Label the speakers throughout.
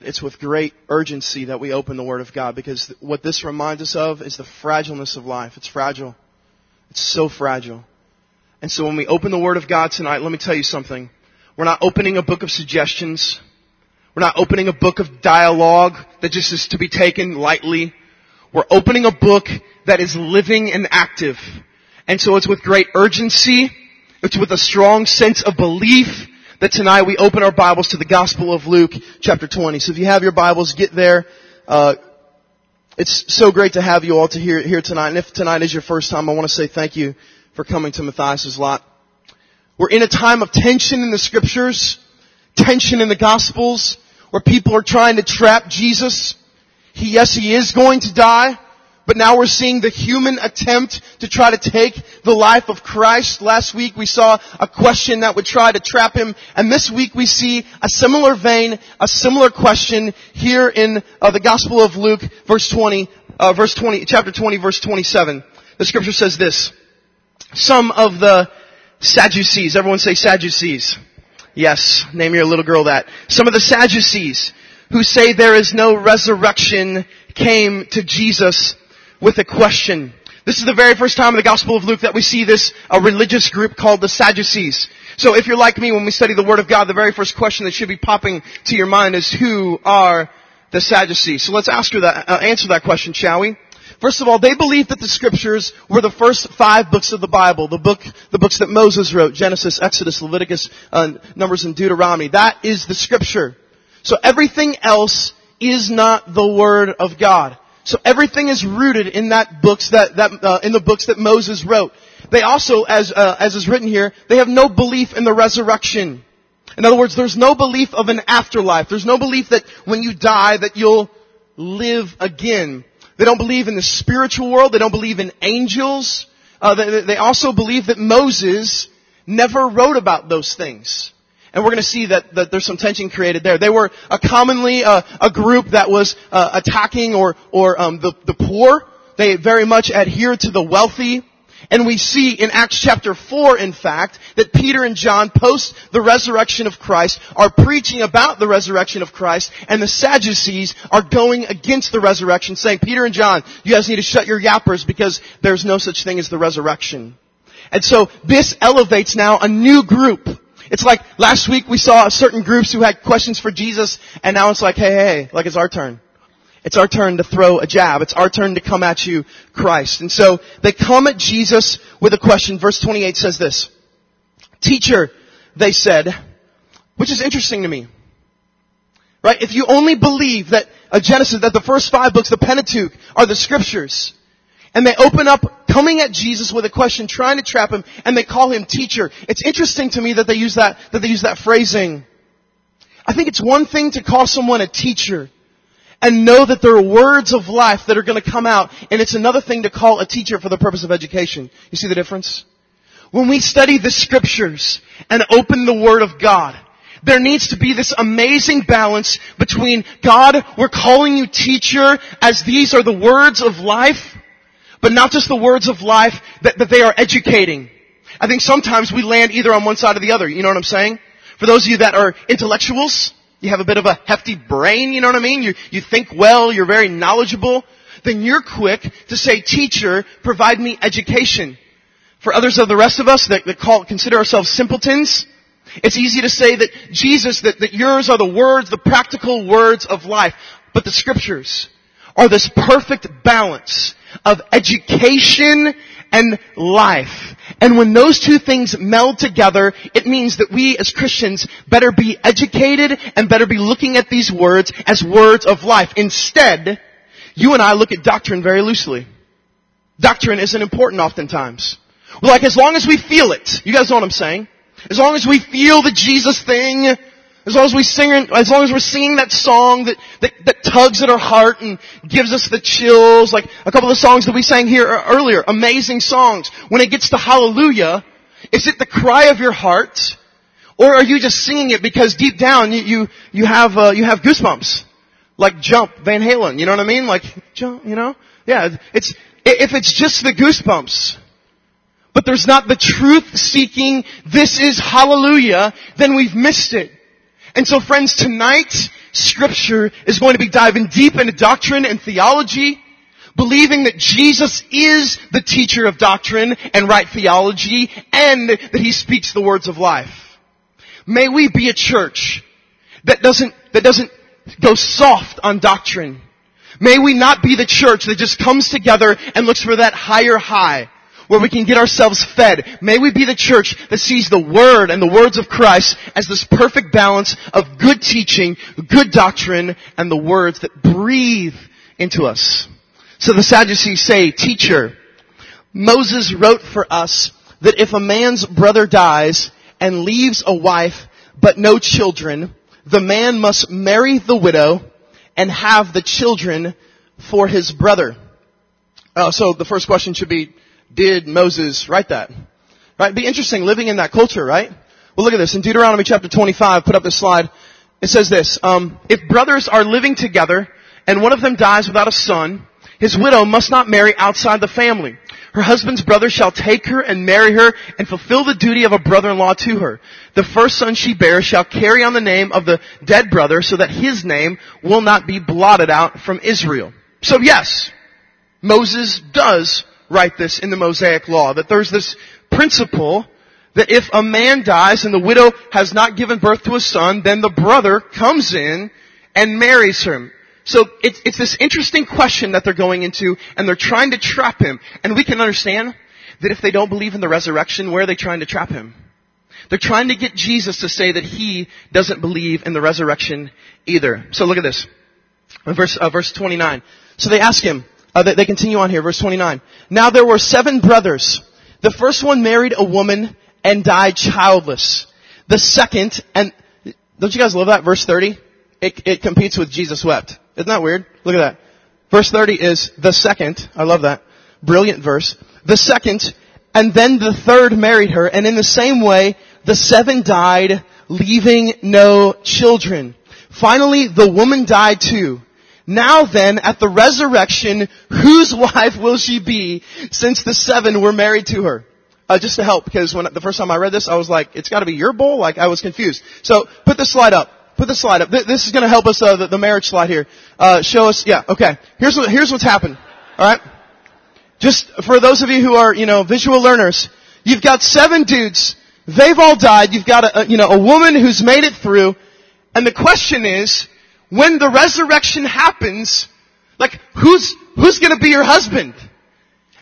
Speaker 1: It's with great urgency that we open the Word of God because what this reminds us of is the fragileness of life. It's fragile. It's so fragile. And so when we open the Word of God tonight, let me tell you something. We're not opening a book of suggestions. We're not opening a book of dialogue that just is to be taken lightly. We're opening a book that is living and active. And so it's with great urgency. It's with a strong sense of belief that tonight we open our Bibles to the Gospel of Luke, chapter 20. So if you have your Bibles, get there. Uh, it's so great to have you all to hear here tonight. And if tonight is your first time, I want to say thank you for coming to Matthias's lot. We're in a time of tension in the scriptures, tension in the Gospels, where people are trying to trap Jesus. He, yes, he is going to die. But now we're seeing the human attempt to try to take the life of Christ. Last week we saw a question that would try to trap him. And this week we see a similar vein, a similar question here in uh, the Gospel of Luke, verse 20, uh, verse 20, chapter 20, verse 27. The scripture says this. Some of the Sadducees, everyone say Sadducees. Yes, name your little girl that. Some of the Sadducees who say there is no resurrection came to Jesus with a question. This is the very first time in the Gospel of Luke that we see this a religious group called the Sadducees. So if you're like me when we study the Word of God, the very first question that should be popping to your mind is who are the Sadducees? So let's ask that, uh, answer that question, shall we? First of all, they believed that the scriptures were the first five books of the Bible, the book, the books that Moses wrote, Genesis, Exodus, Leviticus, uh, Numbers, and Deuteronomy. That is the scripture. So everything else is not the Word of God. So everything is rooted in that books that, that uh, in the books that Moses wrote. They also, as uh, as is written here, they have no belief in the resurrection. In other words, there's no belief of an afterlife. There's no belief that when you die that you'll live again. They don't believe in the spiritual world. They don't believe in angels. Uh, they, they also believe that Moses never wrote about those things. And we're going to see that, that there's some tension created there. They were a commonly uh, a group that was uh, attacking or, or um, the, the poor. They very much adhered to the wealthy. And we see in Acts chapter 4, in fact, that Peter and John, post the resurrection of Christ, are preaching about the resurrection of Christ, and the Sadducees are going against the resurrection, saying, Peter and John, you guys need to shut your yappers because there's no such thing as the resurrection. And so this elevates now a new group it's like last week we saw certain groups who had questions for Jesus and now it's like, hey, hey, like it's our turn. It's our turn to throw a jab. It's our turn to come at you, Christ. And so they come at Jesus with a question. Verse 28 says this. Teacher, they said, which is interesting to me. Right? If you only believe that a Genesis, that the first five books, the Pentateuch, are the scriptures, and they open up coming at Jesus with a question, trying to trap him, and they call him teacher. It's interesting to me that they use that, that they use that phrasing. I think it's one thing to call someone a teacher and know that there are words of life that are going to come out, and it's another thing to call a teacher for the purpose of education. You see the difference? When we study the scriptures and open the Word of God, there needs to be this amazing balance between God, we're calling you teacher as these are the words of life, but not just the words of life that, that they are educating. I think sometimes we land either on one side or the other. You know what I'm saying? For those of you that are intellectuals, you have a bit of a hefty brain, you know what I mean? You, you think well, you're very knowledgeable, then you're quick to say, teacher, provide me education. For others of the rest of us that, that call, consider ourselves simpletons, it's easy to say that Jesus, that, that yours are the words, the practical words of life. But the scriptures are this perfect balance of education and life. And when those two things meld together, it means that we as Christians better be educated and better be looking at these words as words of life. Instead, you and I look at doctrine very loosely. Doctrine isn't important oftentimes. We're like, as long as we feel it, you guys know what I'm saying? As long as we feel the Jesus thing, as long as we sing, as long as we're singing that song that, that, that tugs at our heart and gives us the chills, like a couple of the songs that we sang here earlier, amazing songs. When it gets to hallelujah, is it the cry of your heart? Or are you just singing it because deep down you, you, you have, uh, you have goosebumps? Like jump, Van Halen, you know what I mean? Like jump, you know? Yeah, it's, if it's just the goosebumps, but there's not the truth seeking, this is hallelujah, then we've missed it. And so friends, tonight, scripture is going to be diving deep into doctrine and theology, believing that Jesus is the teacher of doctrine and right theology, and that he speaks the words of life. May we be a church that doesn't, that doesn't go soft on doctrine. May we not be the church that just comes together and looks for that higher high where we can get ourselves fed. May we be the church that sees the Word and the words of Christ as this perfect balance of good teaching, good doctrine, and the words that breathe into us. So the Sadducees say, teacher, Moses wrote for us that if a man's brother dies and leaves a wife but no children, the man must marry the widow and have the children for his brother. Uh, so the first question should be, did Moses write that? Right? Be interesting living in that culture, right? Well, look at this in Deuteronomy chapter 25. Put up this slide. It says this: um, If brothers are living together and one of them dies without a son, his widow must not marry outside the family. Her husband's brother shall take her and marry her and fulfill the duty of a brother-in-law to her. The first son she bears shall carry on the name of the dead brother so that his name will not be blotted out from Israel. So yes, Moses does write this in the Mosaic law, that there's this principle that if a man dies and the widow has not given birth to a son, then the brother comes in and marries him. So it's, it's this interesting question that they're going into and they're trying to trap him. And we can understand that if they don't believe in the resurrection, where are they trying to trap him? They're trying to get Jesus to say that he doesn't believe in the resurrection either. So look at this. Verse, uh, verse 29. So they ask him, uh, they, they continue on here, verse 29. Now there were seven brothers. The first one married a woman and died childless. The second, and don't you guys love that? Verse 30? It, it competes with Jesus wept. Isn't that weird? Look at that. Verse 30 is the second. I love that. Brilliant verse. The second, and then the third married her, and in the same way, the seven died, leaving no children. Finally, the woman died too. Now then, at the resurrection, whose wife will she be since the seven were married to her? Uh, just to help, because when the first time I read this, I was like, it's got to be your bowl. Like I was confused. So put the slide up. Put the slide up. This is going to help us. Uh, the, the, marriage slide here. Uh, show us. Yeah. Okay. Here's what. Here's what's happened. All right. Just for those of you who are, you know, visual learners, you've got seven dudes. They've all died. You've got a, a you know, a woman who's made it through. And the question is, when the resurrection happens, like who's, who's gonna be your husband?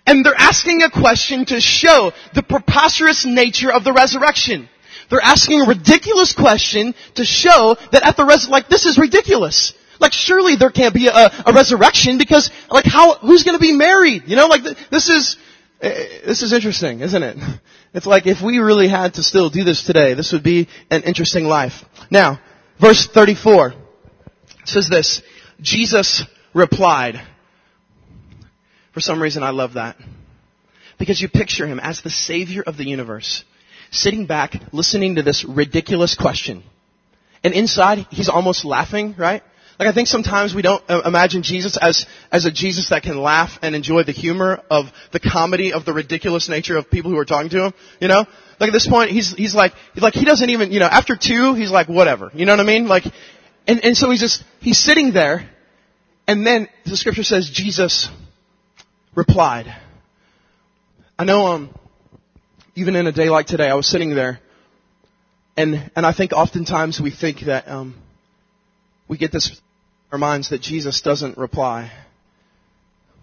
Speaker 1: And they're asking a question to show the preposterous nature of the resurrection. They're asking a ridiculous question to show that at the res, like this is ridiculous. Like surely there can't be a, a resurrection because like how, who's gonna be married? You know, like this is, eh, this is interesting, isn't it? It's like if we really had to still do this today, this would be an interesting life. Now, verse 34 says this, Jesus replied. For some reason I love that. Because you picture him as the savior of the universe, sitting back, listening to this ridiculous question. And inside, he's almost laughing, right? Like I think sometimes we don't uh, imagine Jesus as, as a Jesus that can laugh and enjoy the humor of the comedy of the ridiculous nature of people who are talking to him, you know? Like at this point, he's, he's like, he's like, he doesn't even, you know, after two, he's like, whatever. You know what I mean? Like, and, and so he's just, he's sitting there, and then the scripture says Jesus replied. I know, um, even in a day like today, I was sitting there, and, and I think oftentimes we think that, um, we get this in our minds that Jesus doesn't reply.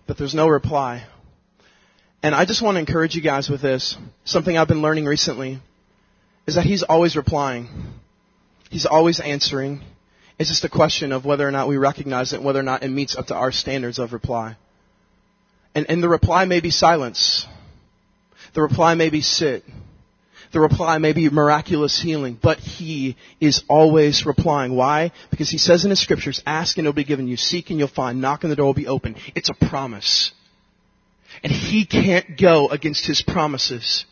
Speaker 1: But there's no reply. And I just want to encourage you guys with this. Something I've been learning recently is that He's always replying. He's always answering. It's just a question of whether or not we recognize it, whether or not it meets up to our standards of reply. And, and the reply may be silence. The reply may be sit. The reply may be miraculous healing, but He is always replying. Why? Because He says in His scriptures, ask and it'll be given you, seek and you'll find, knock and the door will be open. It's a promise. And He can't go against His promises.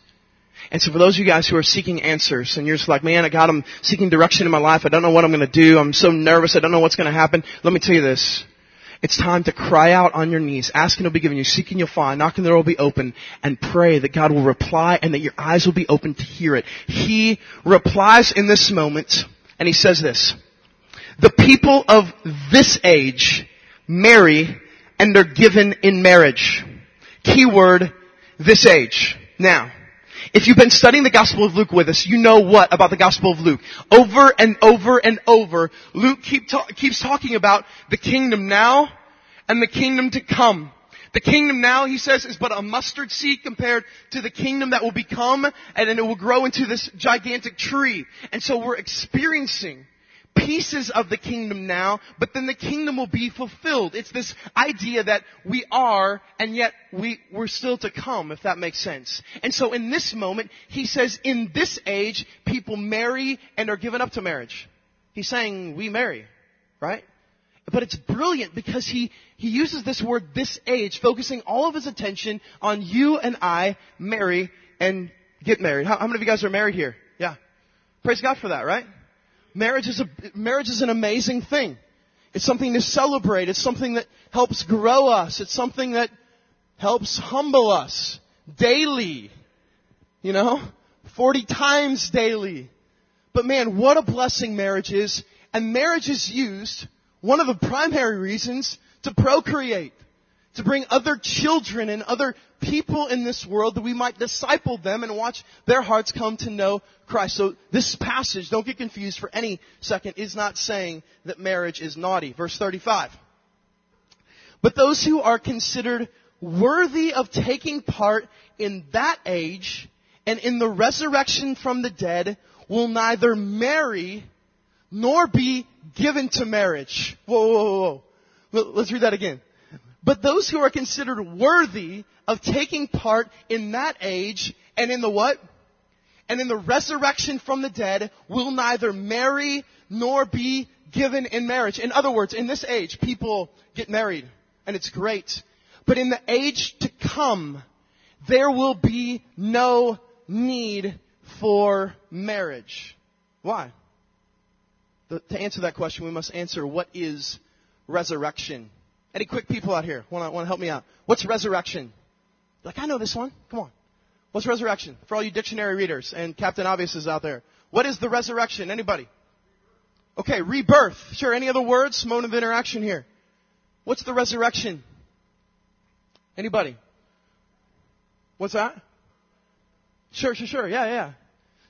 Speaker 1: And so for those of you guys who are seeking answers and you're just like, man, I got I'm seeking direction in my life. I don't know what I'm going to do. I'm so nervous. I don't know what's going to happen. Let me tell you this. It's time to cry out on your knees. Ask and it'll be given you. Seek and you'll find. Knock and the door will be open. And pray that God will reply and that your eyes will be open to hear it. He replies in this moment and he says this. The people of this age marry and they're given in marriage. Keyword, this age. Now, if you've been studying the Gospel of Luke with us, you know what about the Gospel of Luke. Over and over and over, Luke keep ta- keeps talking about the kingdom now and the kingdom to come. The kingdom now, he says, is but a mustard seed compared to the kingdom that will become, and then it will grow into this gigantic tree. And so we're experiencing pieces of the kingdom now, but then the kingdom will be fulfilled. It's this idea that we are, and yet we, we're still to come, if that makes sense. And so in this moment, he says, in this age, people marry and are given up to marriage. He's saying, we marry, right? But it's brilliant because he, he uses this word, this age, focusing all of his attention on you and I marry and get married. How, how many of you guys are married here? Yeah. Praise God for that, right? Marriage is a, marriage is an amazing thing. It's something to celebrate. It's something that helps grow us. It's something that helps humble us daily. You know? 40 times daily. But man, what a blessing marriage is. And marriage is used one of the primary reasons to procreate, to bring other children and other people in this world that we might disciple them and watch their hearts come to know Christ. So this passage, don't get confused for any second, is not saying that marriage is naughty. Verse 35. But those who are considered worthy of taking part in that age and in the resurrection from the dead will neither marry nor be given to marriage. Whoa, whoa, whoa, whoa. Let's read that again. But those who are considered worthy of taking part in that age and in the what? And in the resurrection from the dead will neither marry nor be given in marriage. In other words, in this age, people get married and it's great. But in the age to come, there will be no need for marriage. Why? to answer that question, we must answer what is resurrection. Any quick people out here want to help me out? What's resurrection? Like I know this one. Come on. What's resurrection? For all you dictionary readers and Captain Obvious is out there. What is the resurrection? Anybody? Okay, rebirth. Sure. Any other words? Mode of interaction here. What's the resurrection? Anybody? What's that? Sure, sure, sure. Yeah, yeah.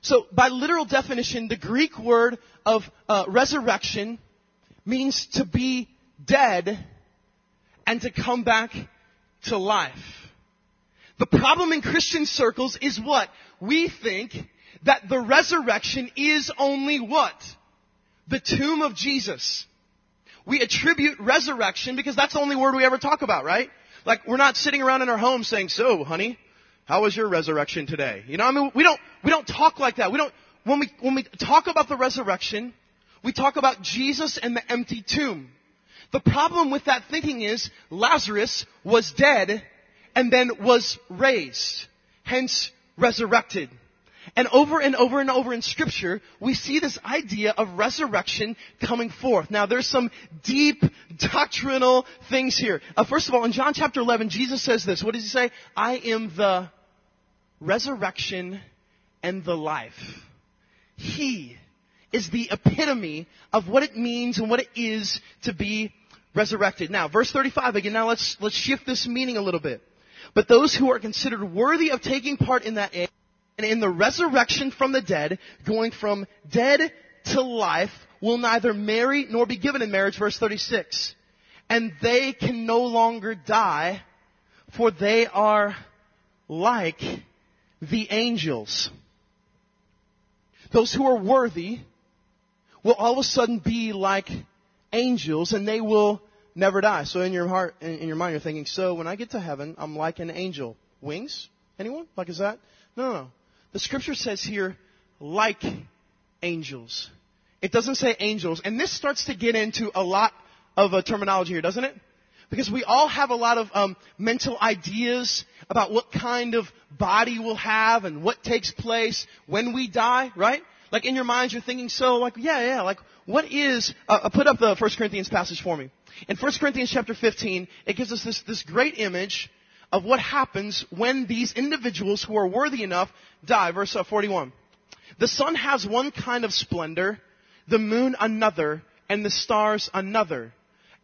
Speaker 1: So, by literal definition, the Greek word of uh, resurrection means to be dead and to come back to life. The problem in Christian circles is what? We think that the resurrection is only what? The tomb of Jesus. We attribute resurrection because that's the only word we ever talk about, right? Like, we're not sitting around in our home saying, so, honey, how was your resurrection today? You know, I mean, we don't, we don't talk like that. We don't, when we, when we talk about the resurrection, we talk about Jesus and the empty tomb. The problem with that thinking is Lazarus was dead and then was raised, hence resurrected. And over and over and over in scripture, we see this idea of resurrection coming forth. Now there's some deep doctrinal things here. Uh, first of all, in John chapter 11, Jesus says this. What does he say? I am the resurrection and the life. He is the epitome of what it means and what it is to be resurrected. Now, verse 35 again, now let's, let's shift this meaning a little bit. But those who are considered worthy of taking part in that and in the resurrection from the dead, going from dead to life, will neither marry nor be given in marriage, verse 36. And they can no longer die, for they are like the angels. Those who are worthy will all of a sudden be like angels and they will never die. So in your heart, in your mind, you're thinking, so when I get to heaven, I'm like an angel. Wings? Anyone? Like is that? No, no, no. The scripture says here, like angels. It doesn't say angels. And this starts to get into a lot of a terminology here, doesn't it? Because we all have a lot of um, mental ideas about what kind of body we'll have and what takes place when we die, right? Like in your minds, you're thinking, so like, yeah, yeah, like, what is, uh, uh put up the 1 Corinthians passage for me. In 1 Corinthians chapter 15, it gives us this, this great image of what happens when these individuals who are worthy enough die. Verse uh, 41. The sun has one kind of splendor, the moon another, and the stars another.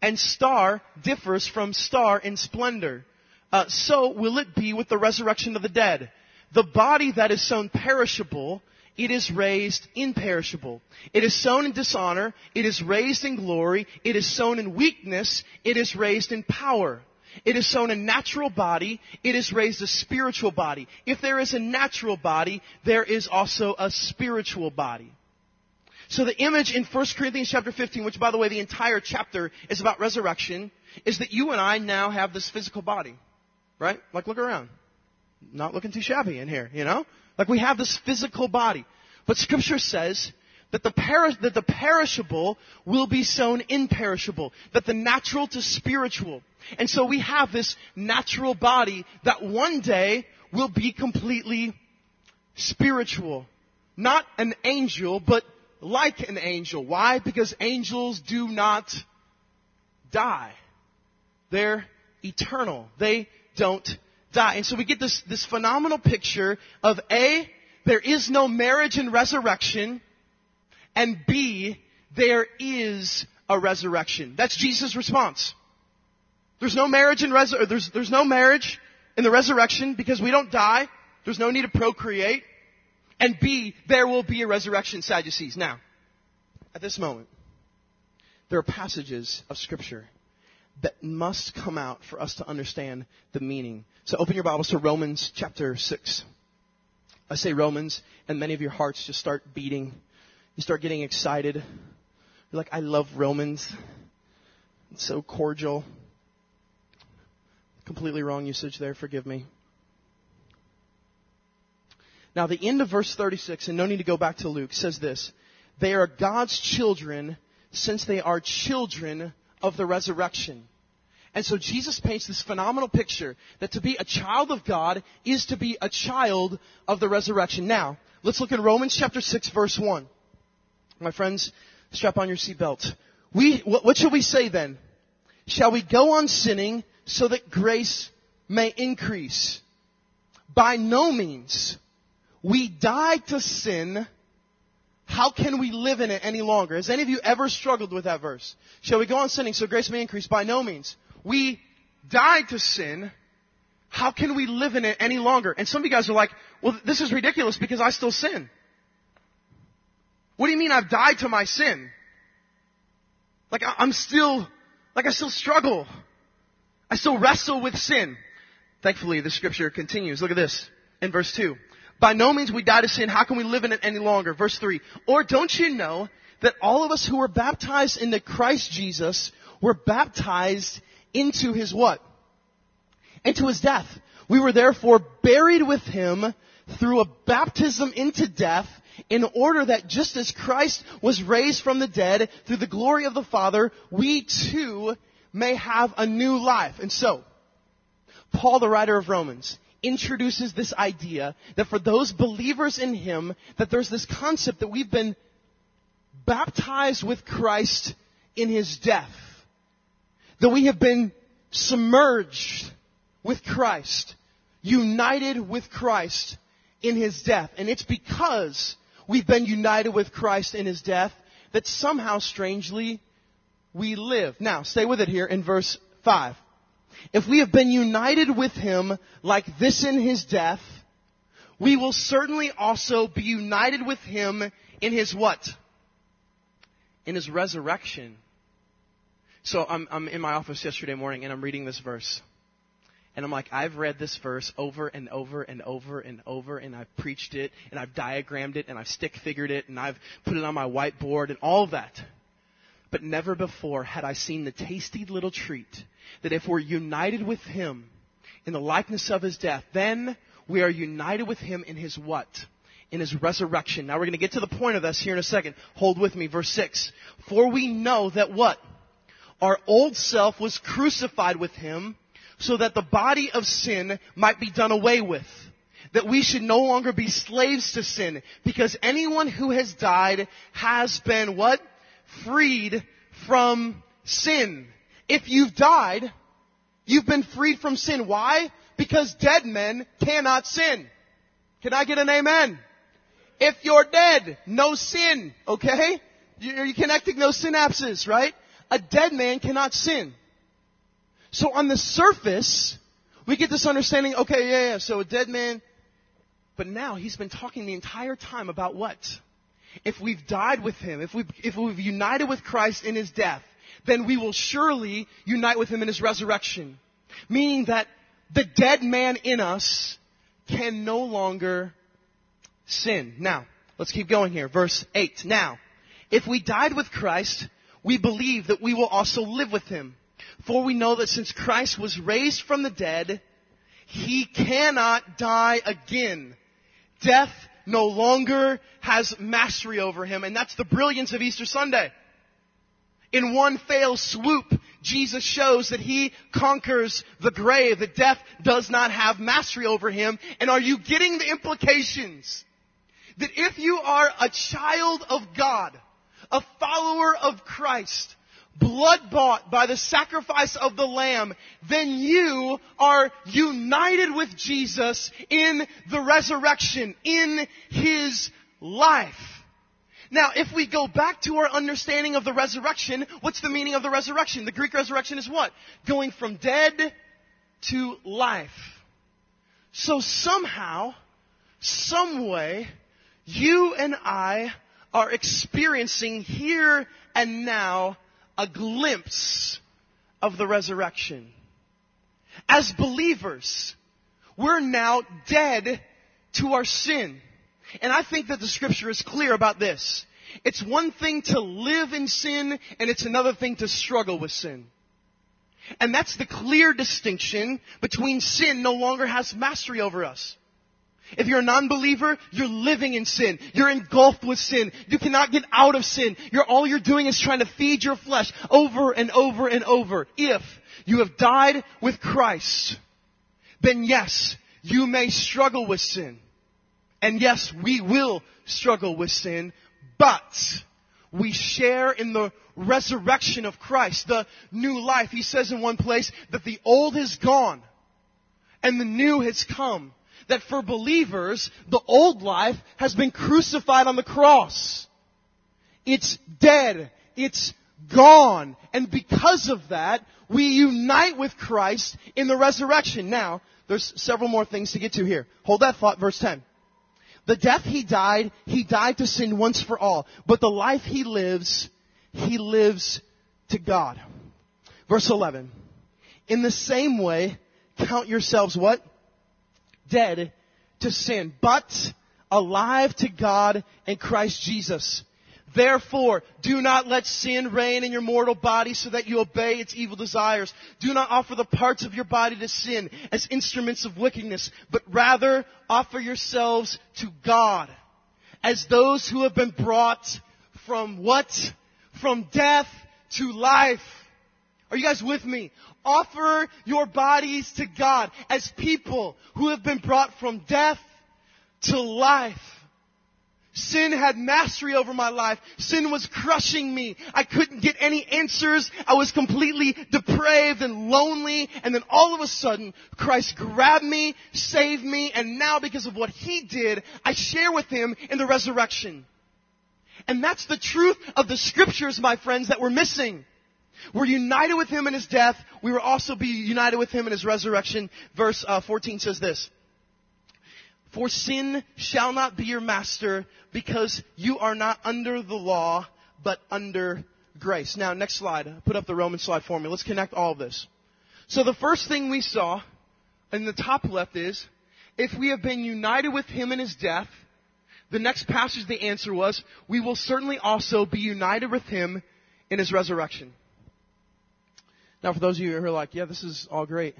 Speaker 1: And star differs from star in splendor. Uh, so will it be with the resurrection of the dead. The body that is sown perishable, it is raised imperishable. It is sown in dishonor, it is raised in glory, it is sown in weakness, it is raised in power. It is sown a natural body, it is raised a spiritual body. If there is a natural body, there is also a spiritual body. So the image in 1 Corinthians chapter 15, which by the way the entire chapter is about resurrection, is that you and I now have this physical body. Right? Like look around. Not looking too shabby in here, you know? Like we have this physical body. But scripture says that the, that the perishable will be sown imperishable. That the natural to spiritual. And so we have this natural body that one day will be completely spiritual. Not an angel, but like an angel. Why? Because angels do not die. They're eternal. They don't die. And so we get this, this phenomenal picture of A, there is no marriage and resurrection, and B, there is a resurrection. That's Jesus' response. There's no marriage in res- there's, there's no marriage in the resurrection because we don't die. There's no need to procreate. And B, there will be a resurrection, Sadducees. Now, at this moment, there are passages of scripture that must come out for us to understand the meaning. So open your Bibles to Romans chapter 6. I say Romans, and many of your hearts just start beating. You start getting excited. You're like, I love Romans. It's so cordial. Completely wrong usage there, forgive me. Now, the end of verse 36, and no need to go back to Luke, says this They are God's children since they are children of the resurrection. And so Jesus paints this phenomenal picture that to be a child of God is to be a child of the resurrection. Now, let's look in Romans chapter 6 verse 1. My friends, strap on your seatbelt. We, what, should we say then? Shall we go on sinning so that grace may increase. By no means. We die to sin. How can we live in it any longer? Has any of you ever struggled with that verse? Shall we go on sinning so grace may increase? By no means. We died to sin. How can we live in it any longer? And some of you guys are like, well, this is ridiculous because I still sin. What do you mean I've died to my sin? Like I'm still, like I still struggle. I still wrestle with sin. Thankfully, the scripture continues. Look at this in verse 2. By no means we die to sin. How can we live in it any longer? Verse 3. Or don't you know that all of us who were baptized into Christ Jesus were baptized into his what? Into his death. We were therefore buried with him through a baptism into death in order that just as Christ was raised from the dead through the glory of the Father, we too may have a new life. And so, Paul, the writer of Romans, introduces this idea that for those believers in Him, that there's this concept that we've been baptized with Christ in His death. That we have been submerged with Christ, united with Christ in His death. And it's because we've been united with Christ in His death that somehow strangely we live. Now, stay with it here in verse 5. If we have been united with Him like this in His death, we will certainly also be united with Him in His what? In His resurrection. So I'm, I'm in my office yesterday morning and I'm reading this verse. And I'm like, I've read this verse over and over and over and over, and I've preached it, and I've diagrammed it, and I've stick figured it, and I've put it on my whiteboard, and all of that. But never before had I seen the tasty little treat that if we're united with Him in the likeness of His death, then we are united with Him in His what? In His resurrection. Now we're going to get to the point of this here in a second. Hold with me, verse 6. For we know that what? Our old self was crucified with Him so that the body of sin might be done away with. That we should no longer be slaves to sin because anyone who has died has been what? Freed from sin. If you've died, you've been freed from sin. Why? Because dead men cannot sin. Can I get an amen? If you're dead, no sin, okay? You're you connecting those synapses, right? A dead man cannot sin. So on the surface, we get this understanding, okay, yeah, yeah, so a dead man, but now he's been talking the entire time about what? If we've died with him, if we've, if we've united with Christ in his death, then we will surely unite with him in his resurrection. Meaning that the dead man in us can no longer sin. Now, let's keep going here. Verse 8. Now, if we died with Christ, we believe that we will also live with him. For we know that since Christ was raised from the dead, he cannot die again. Death no longer has mastery over him, and that's the brilliance of Easter Sunday. In one fail swoop, Jesus shows that he conquers the grave, that death does not have mastery over him. And are you getting the implications? That if you are a child of God, a follower of Christ, blood bought by the sacrifice of the Lamb, then you are united with Jesus in the resurrection, in His life. Now, if we go back to our understanding of the resurrection, what's the meaning of the resurrection? The Greek resurrection is what? Going from dead to life. So somehow, some way, you and I are experiencing here and now a glimpse of the resurrection. As believers, we're now dead to our sin. And I think that the scripture is clear about this. It's one thing to live in sin and it's another thing to struggle with sin. And that's the clear distinction between sin no longer has mastery over us. If you're a non-believer, you're living in sin. You're engulfed with sin. You cannot get out of sin. You're, all you're doing is trying to feed your flesh over and over and over. If you have died with Christ, then yes, you may struggle with sin. And yes, we will struggle with sin, but we share in the resurrection of Christ, the new life. He says in one place that the old is gone and the new has come that for believers, the old life has been crucified on the cross. It's dead. It's gone. And because of that, we unite with Christ in the resurrection. Now, there's several more things to get to here. Hold that thought, verse 10. The death he died, he died to sin once for all. But the life he lives, he lives to God. Verse 11. In the same way, count yourselves what? Dead to sin, but alive to God in Christ Jesus. Therefore, do not let sin reign in your mortal body so that you obey its evil desires. Do not offer the parts of your body to sin as instruments of wickedness, but rather offer yourselves to God as those who have been brought from what? From death to life. Are you guys with me? Offer your bodies to God as people who have been brought from death to life. Sin had mastery over my life. Sin was crushing me. I couldn't get any answers. I was completely depraved and lonely. And then all of a sudden, Christ grabbed me, saved me, and now because of what He did, I share with Him in the resurrection. And that's the truth of the scriptures, my friends, that we're missing. We're united with him in his death. We will also be united with him in his resurrection. Verse uh, 14 says this. For sin shall not be your master because you are not under the law, but under grace. Now, next slide. Put up the Roman slide for me. Let's connect all of this. So the first thing we saw in the top left is, if we have been united with him in his death, the next passage the answer was, we will certainly also be united with him in his resurrection. Now, for those of you who are like, yeah, this is all great,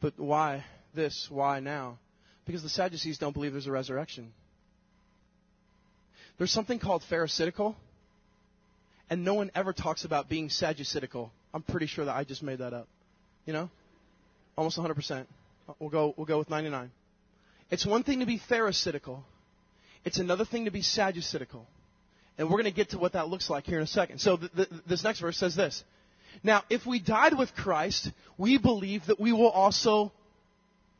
Speaker 1: but why this? Why now? Because the Sadducees don't believe there's a resurrection. There's something called Pharisaical, and no one ever talks about being Sadduceical. I'm pretty sure that I just made that up. You know? Almost 100%. We'll go, we'll go with 99. It's one thing to be Pharisaical. It's another thing to be Sadduceical. And we're going to get to what that looks like here in a second. So th- th- this next verse says this. Now, if we died with Christ, we believe that we will also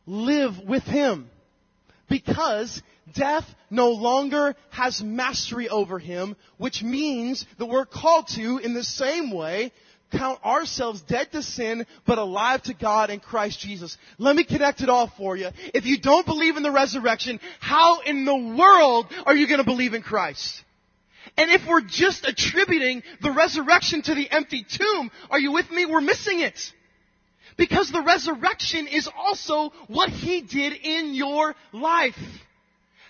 Speaker 1: live with Him. Because death no longer has mastery over him, which means that we're called to, in the same way, count ourselves dead to sin, but alive to God in Christ Jesus. Let me connect it all for you. If you don't believe in the resurrection, how in the world are you going to believe in Christ? And if we're just attributing the resurrection to the empty tomb, are you with me? We're missing it. Because the resurrection is also what He did in your life.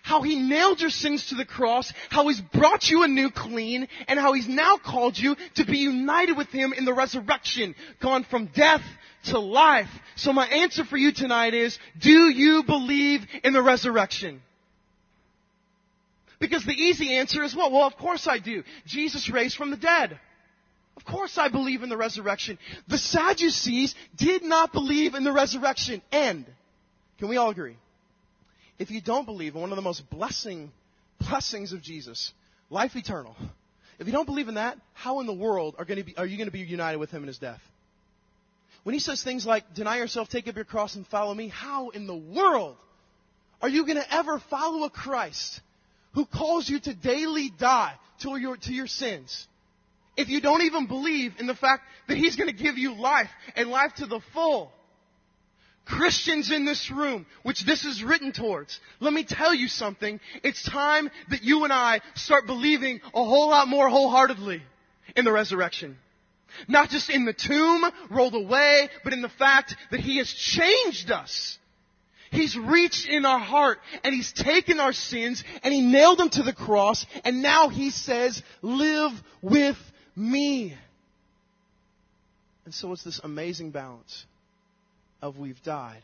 Speaker 1: How He nailed your sins to the cross, how He's brought you a new clean, and how He's now called you to be united with Him in the resurrection, gone from death to life. So my answer for you tonight is, do you believe in the resurrection? Because the easy answer is, well, well, of course I do. Jesus raised from the dead. Of course I believe in the resurrection. The Sadducees did not believe in the resurrection. End. can we all agree? If you don't believe in one of the most blessing blessings of Jesus, life eternal, if you don't believe in that, how in the world are, going to be, are you going to be united with him in his death? When he says things like, deny yourself, take up your cross and follow me, how in the world are you going to ever follow a Christ who calls you to daily die to your, to your sins? if you don't even believe in the fact that He's going to give you life and life to the full. Christians in this room, which this is written towards, let me tell you something. It's time that you and I start believing a whole lot more wholeheartedly in the resurrection. Not just in the tomb rolled away, but in the fact that He has changed us. He's reached in our heart and He's taken our sins and He nailed them to the cross and now He says, live with me. And so it's this amazing balance of we've died,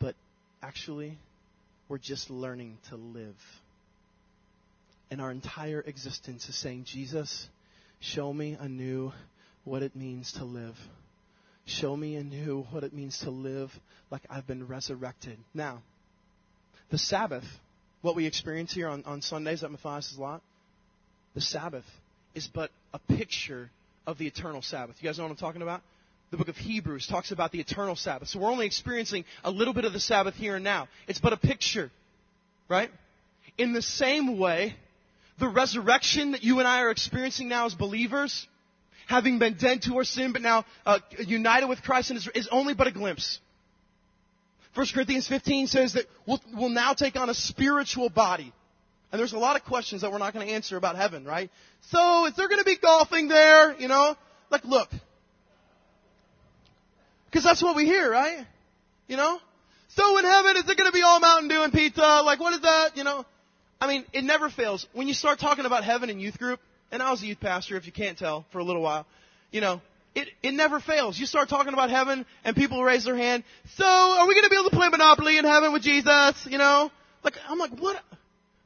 Speaker 1: but actually we're just learning to live. And our entire existence is saying, Jesus, show me anew what it means to live. Show me anew what it means to live like I've been resurrected. Now, the Sabbath, what we experience here on, on Sundays at Matthias' lot, the Sabbath is but a picture of the eternal Sabbath. You guys know what I'm talking about? The book of Hebrews talks about the eternal Sabbath. So we're only experiencing a little bit of the Sabbath here and now. It's but a picture, right? In the same way, the resurrection that you and I are experiencing now as believers, having been dead to our sin, but now uh, united with Christ, is, is only but a glimpse. 1 Corinthians 15 says that we'll, we'll now take on a spiritual body. And there's a lot of questions that we're not going to answer about heaven, right? So, is there going to be golfing there? You know? Like, look. Because that's what we hear, right? You know? So in heaven, is it going to be all Mountain Dew and pizza? Like, what is that? You know? I mean, it never fails. When you start talking about heaven in youth group, and I was a youth pastor, if you can't tell, for a little while, you know, it, it never fails. You start talking about heaven, and people raise their hand. So, are we going to be able to play Monopoly in heaven with Jesus? You know? Like, I'm like, what?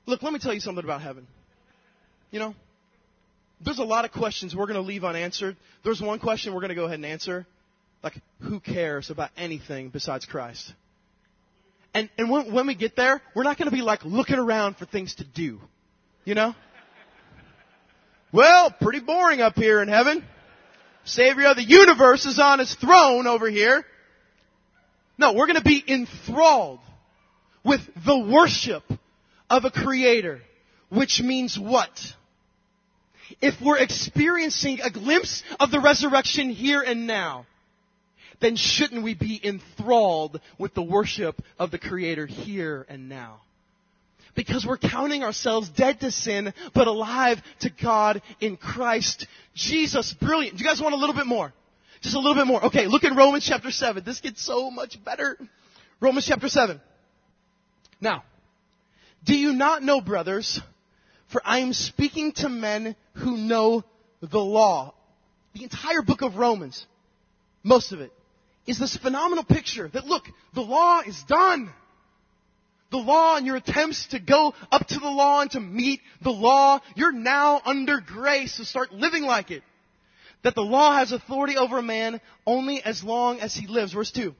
Speaker 1: Look, let me tell you something about heaven. You know, there's a lot of questions we're going to leave unanswered. There's one question we're going to go ahead and answer. Like, who cares about anything besides Christ? And, and when, when we get there, we're not going to be like looking around for things to do. You know? Well, pretty boring up here in heaven. Savior of the universe is on his throne over here. No, we're going to be enthralled with the worship of a creator. Which means what? If we're experiencing a glimpse of the resurrection here and now, then shouldn't we be enthralled with the worship of the Creator here and now? Because we're counting ourselves dead to sin, but alive to God in Christ Jesus. Brilliant. Do you guys want a little bit more? Just a little bit more. Okay, look at Romans chapter 7. This gets so much better. Romans chapter 7. Now, do you not know, brothers? For I am speaking to men who know the law. The entire book of Romans, most of it, is this phenomenal picture that look, the law is done. The law and your attempts to go up to the law and to meet the law, you're now under grace, so start living like it. That the law has authority over a man only as long as he lives. Verse 2.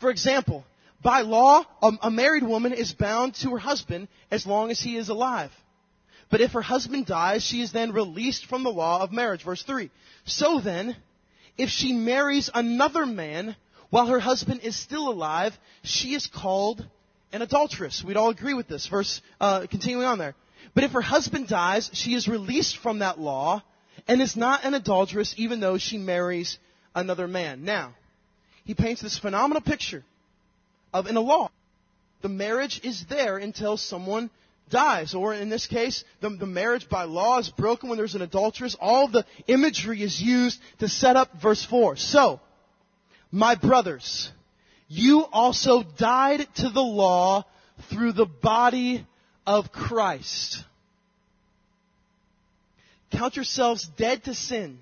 Speaker 1: For example, by law, a married woman is bound to her husband as long as he is alive. But if her husband dies, she is then released from the law of marriage. Verse 3. So then, if she marries another man while her husband is still alive, she is called an adulteress. We'd all agree with this. Verse, uh, continuing on there. But if her husband dies, she is released from that law and is not an adulteress even though she marries another man. Now, he paints this phenomenal picture of in a law. The marriage is there until someone dies. Or in this case, the, the marriage by law is broken when there's an adulteress. All the imagery is used to set up verse 4. So, my brothers, you also died to the law through the body of Christ. Count yourselves dead to sin.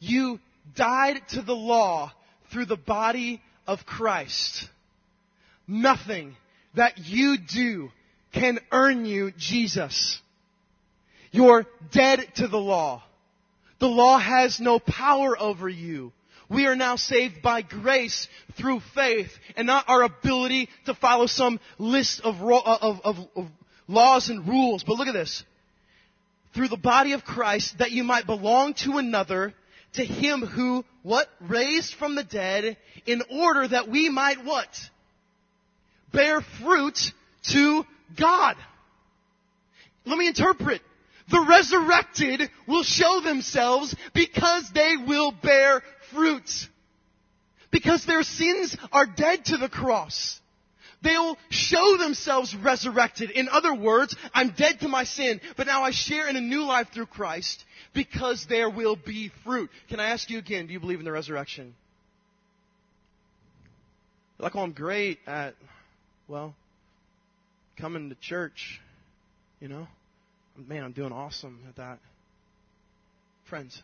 Speaker 1: You died to the law through the body of Christ. Nothing that you do can earn you Jesus. You're dead to the law. The law has no power over you. We are now saved by grace through faith and not our ability to follow some list of, uh, of, of, of laws and rules. But look at this. Through the body of Christ that you might belong to another, to him who, what? Raised from the dead in order that we might what? Bear fruit to God. Let me interpret. The resurrected will show themselves because they will bear fruit. Because their sins are dead to the cross. They'll show themselves resurrected. In other words, I'm dead to my sin, but now I share in a new life through Christ because there will be fruit. Can I ask you again, do you believe in the resurrection? Like, oh, I'm great at, well, coming to church, you know? Man, I'm doing awesome at that. Friends,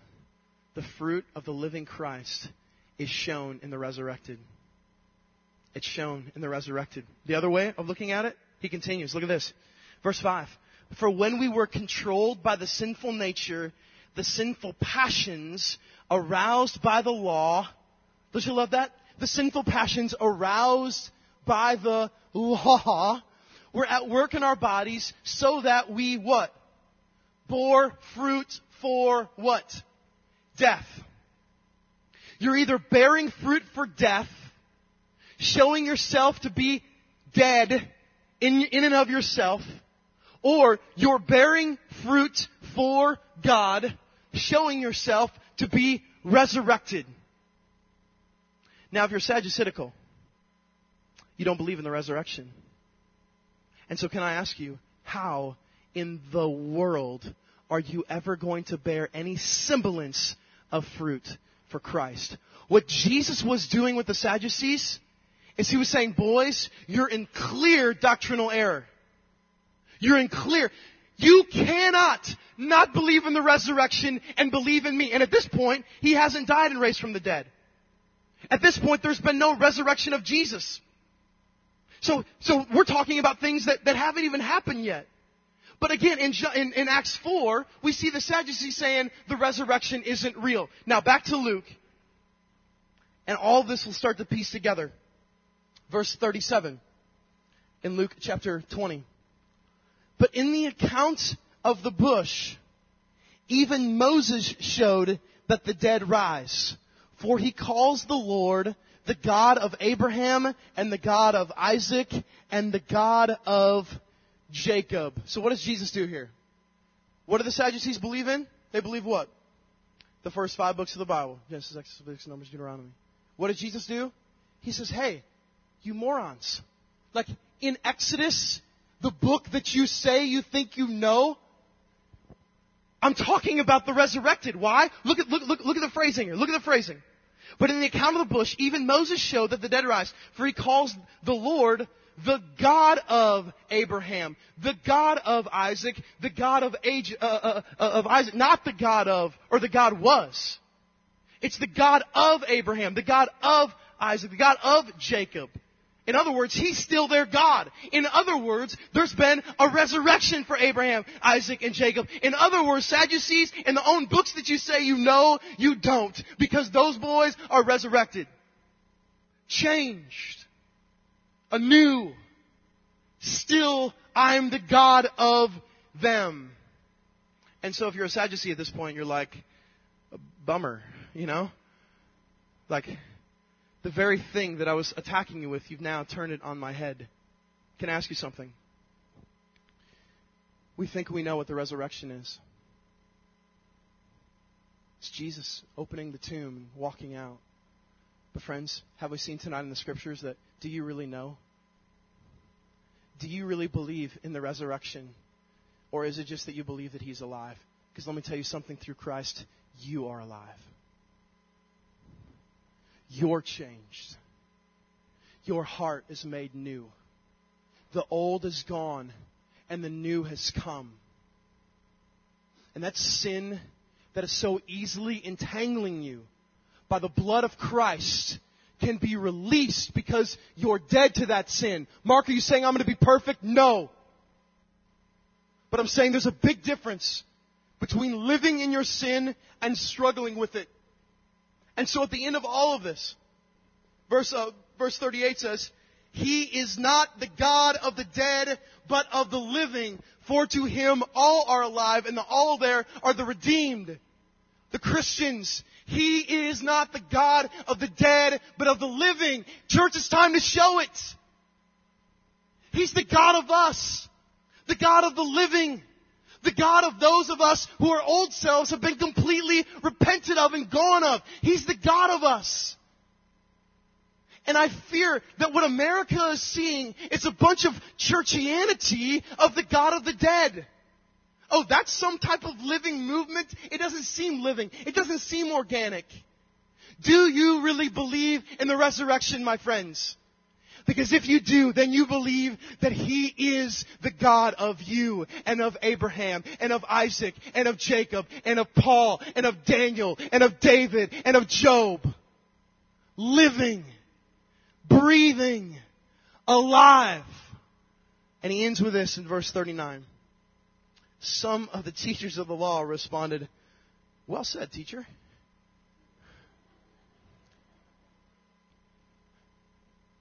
Speaker 1: the fruit of the living Christ is shown in the resurrected. It's shown in the resurrected. The other way of looking at it, he continues. Look at this. Verse 5. For when we were controlled by the sinful nature, the sinful passions aroused by the law, don't you love that? The sinful passions aroused by the law were at work in our bodies so that we what? Bore fruit for what? Death. You're either bearing fruit for death, showing yourself to be dead in, in and of yourself, or you're bearing fruit for God, showing yourself to be resurrected. Now, if you're Sadducitical, you don't believe in the resurrection. And so, can I ask you, how in the world are you ever going to bear any semblance of fruit for Christ? What Jesus was doing with the Sadducees is he was saying, boys, you're in clear doctrinal error. You're in clear. You cannot not believe in the resurrection and believe in me. And at this point, he hasn't died and raised from the dead. At this point, there's been no resurrection of Jesus. So, so we're talking about things that, that haven't even happened yet. But again, in, in, in Acts 4, we see the Sadducees saying the resurrection isn't real. Now back to Luke. And all this will start to piece together. Verse 37 in Luke chapter 20. But in the account of the bush, even Moses showed that the dead rise. For he calls the Lord the God of Abraham and the God of Isaac and the God of Jacob. So what does Jesus do here? What do the Sadducees believe in? They believe what? The first five books of the Bible. Genesis, Exodus, Leviticus, Numbers, Deuteronomy. What does Jesus do? He says, hey, you morons. Like, in Exodus, the book that you say you think you know, I'm talking about the resurrected. Why? Look at, look, look, look at the phrasing here. Look at the phrasing. But in the account of the bush, even Moses showed that the dead rise, for he calls the Lord the God of Abraham, the God of Isaac, the God of, age, uh, uh, uh, of Isaac, not the God of, or the God was. It's the God of Abraham, the God of Isaac, the God of Jacob. In other words, He's still their God. In other words, there's been a resurrection for Abraham, Isaac, and Jacob. In other words, Sadducees, in the own books that you say you know, you don't. Because those boys are resurrected. Changed. Anew. Still, I'm the God of them. And so if you're a Sadducee at this point, you're like, a bummer, you know? Like, the very thing that I was attacking you with, you've now turned it on my head. Can I ask you something? We think we know what the resurrection is. It's Jesus opening the tomb and walking out. But, friends, have we seen tonight in the scriptures that do you really know? Do you really believe in the resurrection? Or is it just that you believe that He's alive? Because let me tell you something through Christ, you are alive. You're changed. Your heart is made new. The old is gone and the new has come. And that sin that is so easily entangling you by the blood of Christ can be released because you're dead to that sin. Mark, are you saying I'm going to be perfect? No. But I'm saying there's a big difference between living in your sin and struggling with it. And so at the end of all of this, verse, uh, verse 38 says, He is not the God of the dead, but of the living. For to Him all are alive, and the all there are the redeemed. The Christians. He is not the God of the dead, but of the living. Church, it's time to show it. He's the God of us. The God of the living. The God of those of us who are old selves have been completely repented of and gone of. He's the God of us. And I fear that what America is seeing is a bunch of churchianity of the God of the dead. Oh, that's some type of living movement? It doesn't seem living. It doesn't seem organic. Do you really believe in the resurrection, my friends? Because if you do, then you believe that He is the God of you and of Abraham and of Isaac and of Jacob and of Paul and of Daniel and of David and of Job. Living, breathing, alive. And he ends with this in verse 39. Some of the teachers of the law responded, Well said, teacher.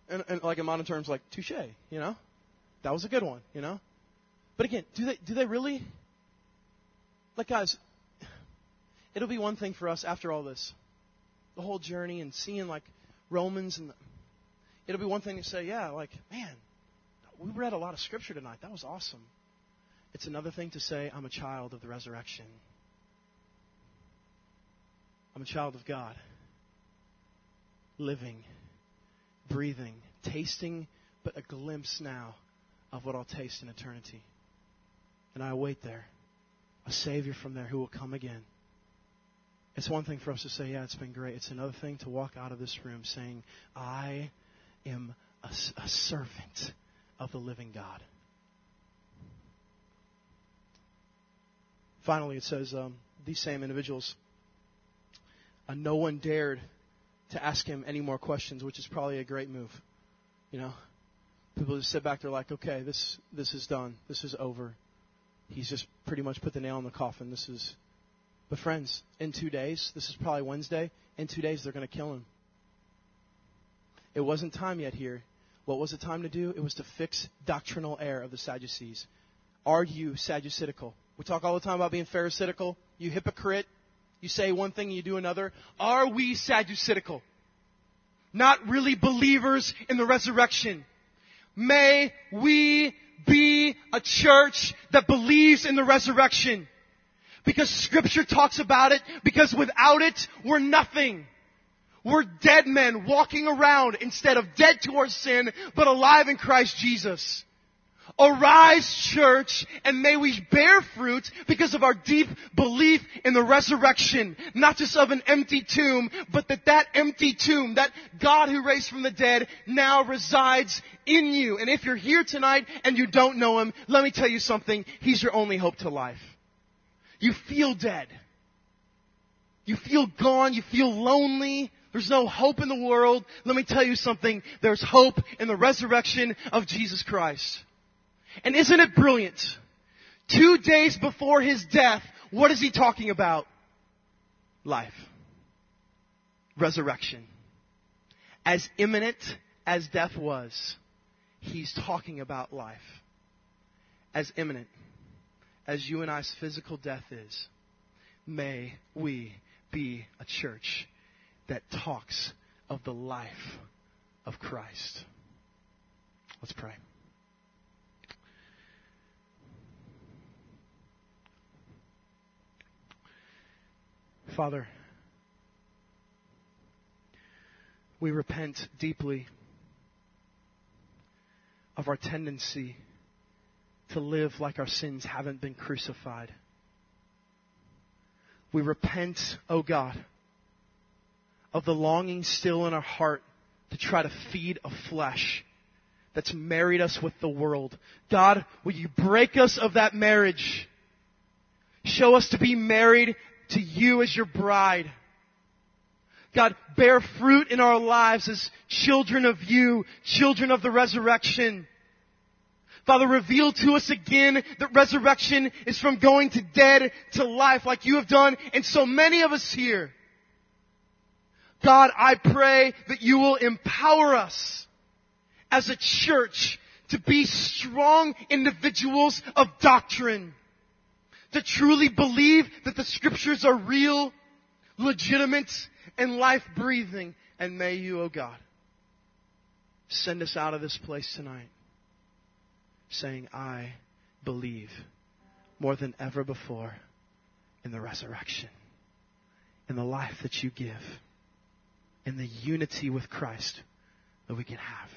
Speaker 1: and, and like in modern terms, like touche, you know, that was a good one, you know. But again, do they do they really? Like guys, it'll be one thing for us after all this, the whole journey and seeing like Romans and the, it'll be one thing to say, yeah, like man, we read a lot of scripture tonight. That was awesome. It's another thing to say, I'm a child of the resurrection. I'm a child of God, living breathing, tasting but a glimpse now of what I'll taste in eternity. And I await there a Savior from there who will come again. It's one thing for us to say, yeah, it's been great. It's another thing to walk out of this room saying, I am a, a servant of the living God. Finally, it says um, these same individuals, uh, no one dared to ask him any more questions, which is probably a great move. You know, people just sit back. They're like, okay, this this is done. This is over. He's just pretty much put the nail in the coffin. This is. But friends, in two days, this is probably Wednesday. In two days, they're going to kill him. It wasn't time yet here. What was the time to do? It was to fix doctrinal error of the Sadducees. Are you Sadducitical? We talk all the time about being Pharisaical. You hypocrite. You say one thing and you do another. Are we Sadducitical? Not really believers in the resurrection. May we be a church that believes in the resurrection. Because scripture talks about it, because without it, we're nothing. We're dead men walking around instead of dead to our sin, but alive in Christ Jesus. Arise, church, and may we bear fruit because of our deep belief in the resurrection, not just of an empty tomb, but that that empty tomb, that God who raised from the dead, now resides in you. And if you're here tonight and you don't know Him, let me tell you something. He's your only hope to life. You feel dead. You feel gone. You feel lonely. There's no hope in the world. Let me tell you something. There's hope in the resurrection of Jesus Christ. And isn't it brilliant? Two days before his death, what is he talking about? Life. Resurrection. As imminent as death was, he's talking about life. As imminent as you and I's physical death is, may we be a church that talks of the life of Christ. Let's pray. Father, we repent deeply of our tendency to live like our sins haven't been crucified. We repent, O oh God, of the longing still in our heart to try to feed a flesh that's married us with the world. God, will you break us of that marriage? Show us to be married to you as your bride. God, bear fruit in our lives as children of you, children of the resurrection. Father, reveal to us again that resurrection is from going to dead to life like you have done and so many of us here. God, I pray that you will empower us as a church to be strong individuals of doctrine. To truly believe that the scriptures are real, legitimate, and life breathing. And may you, oh God, send us out of this place tonight saying, I believe more than ever before in the resurrection, in the life that you give, in the unity with Christ that we can have.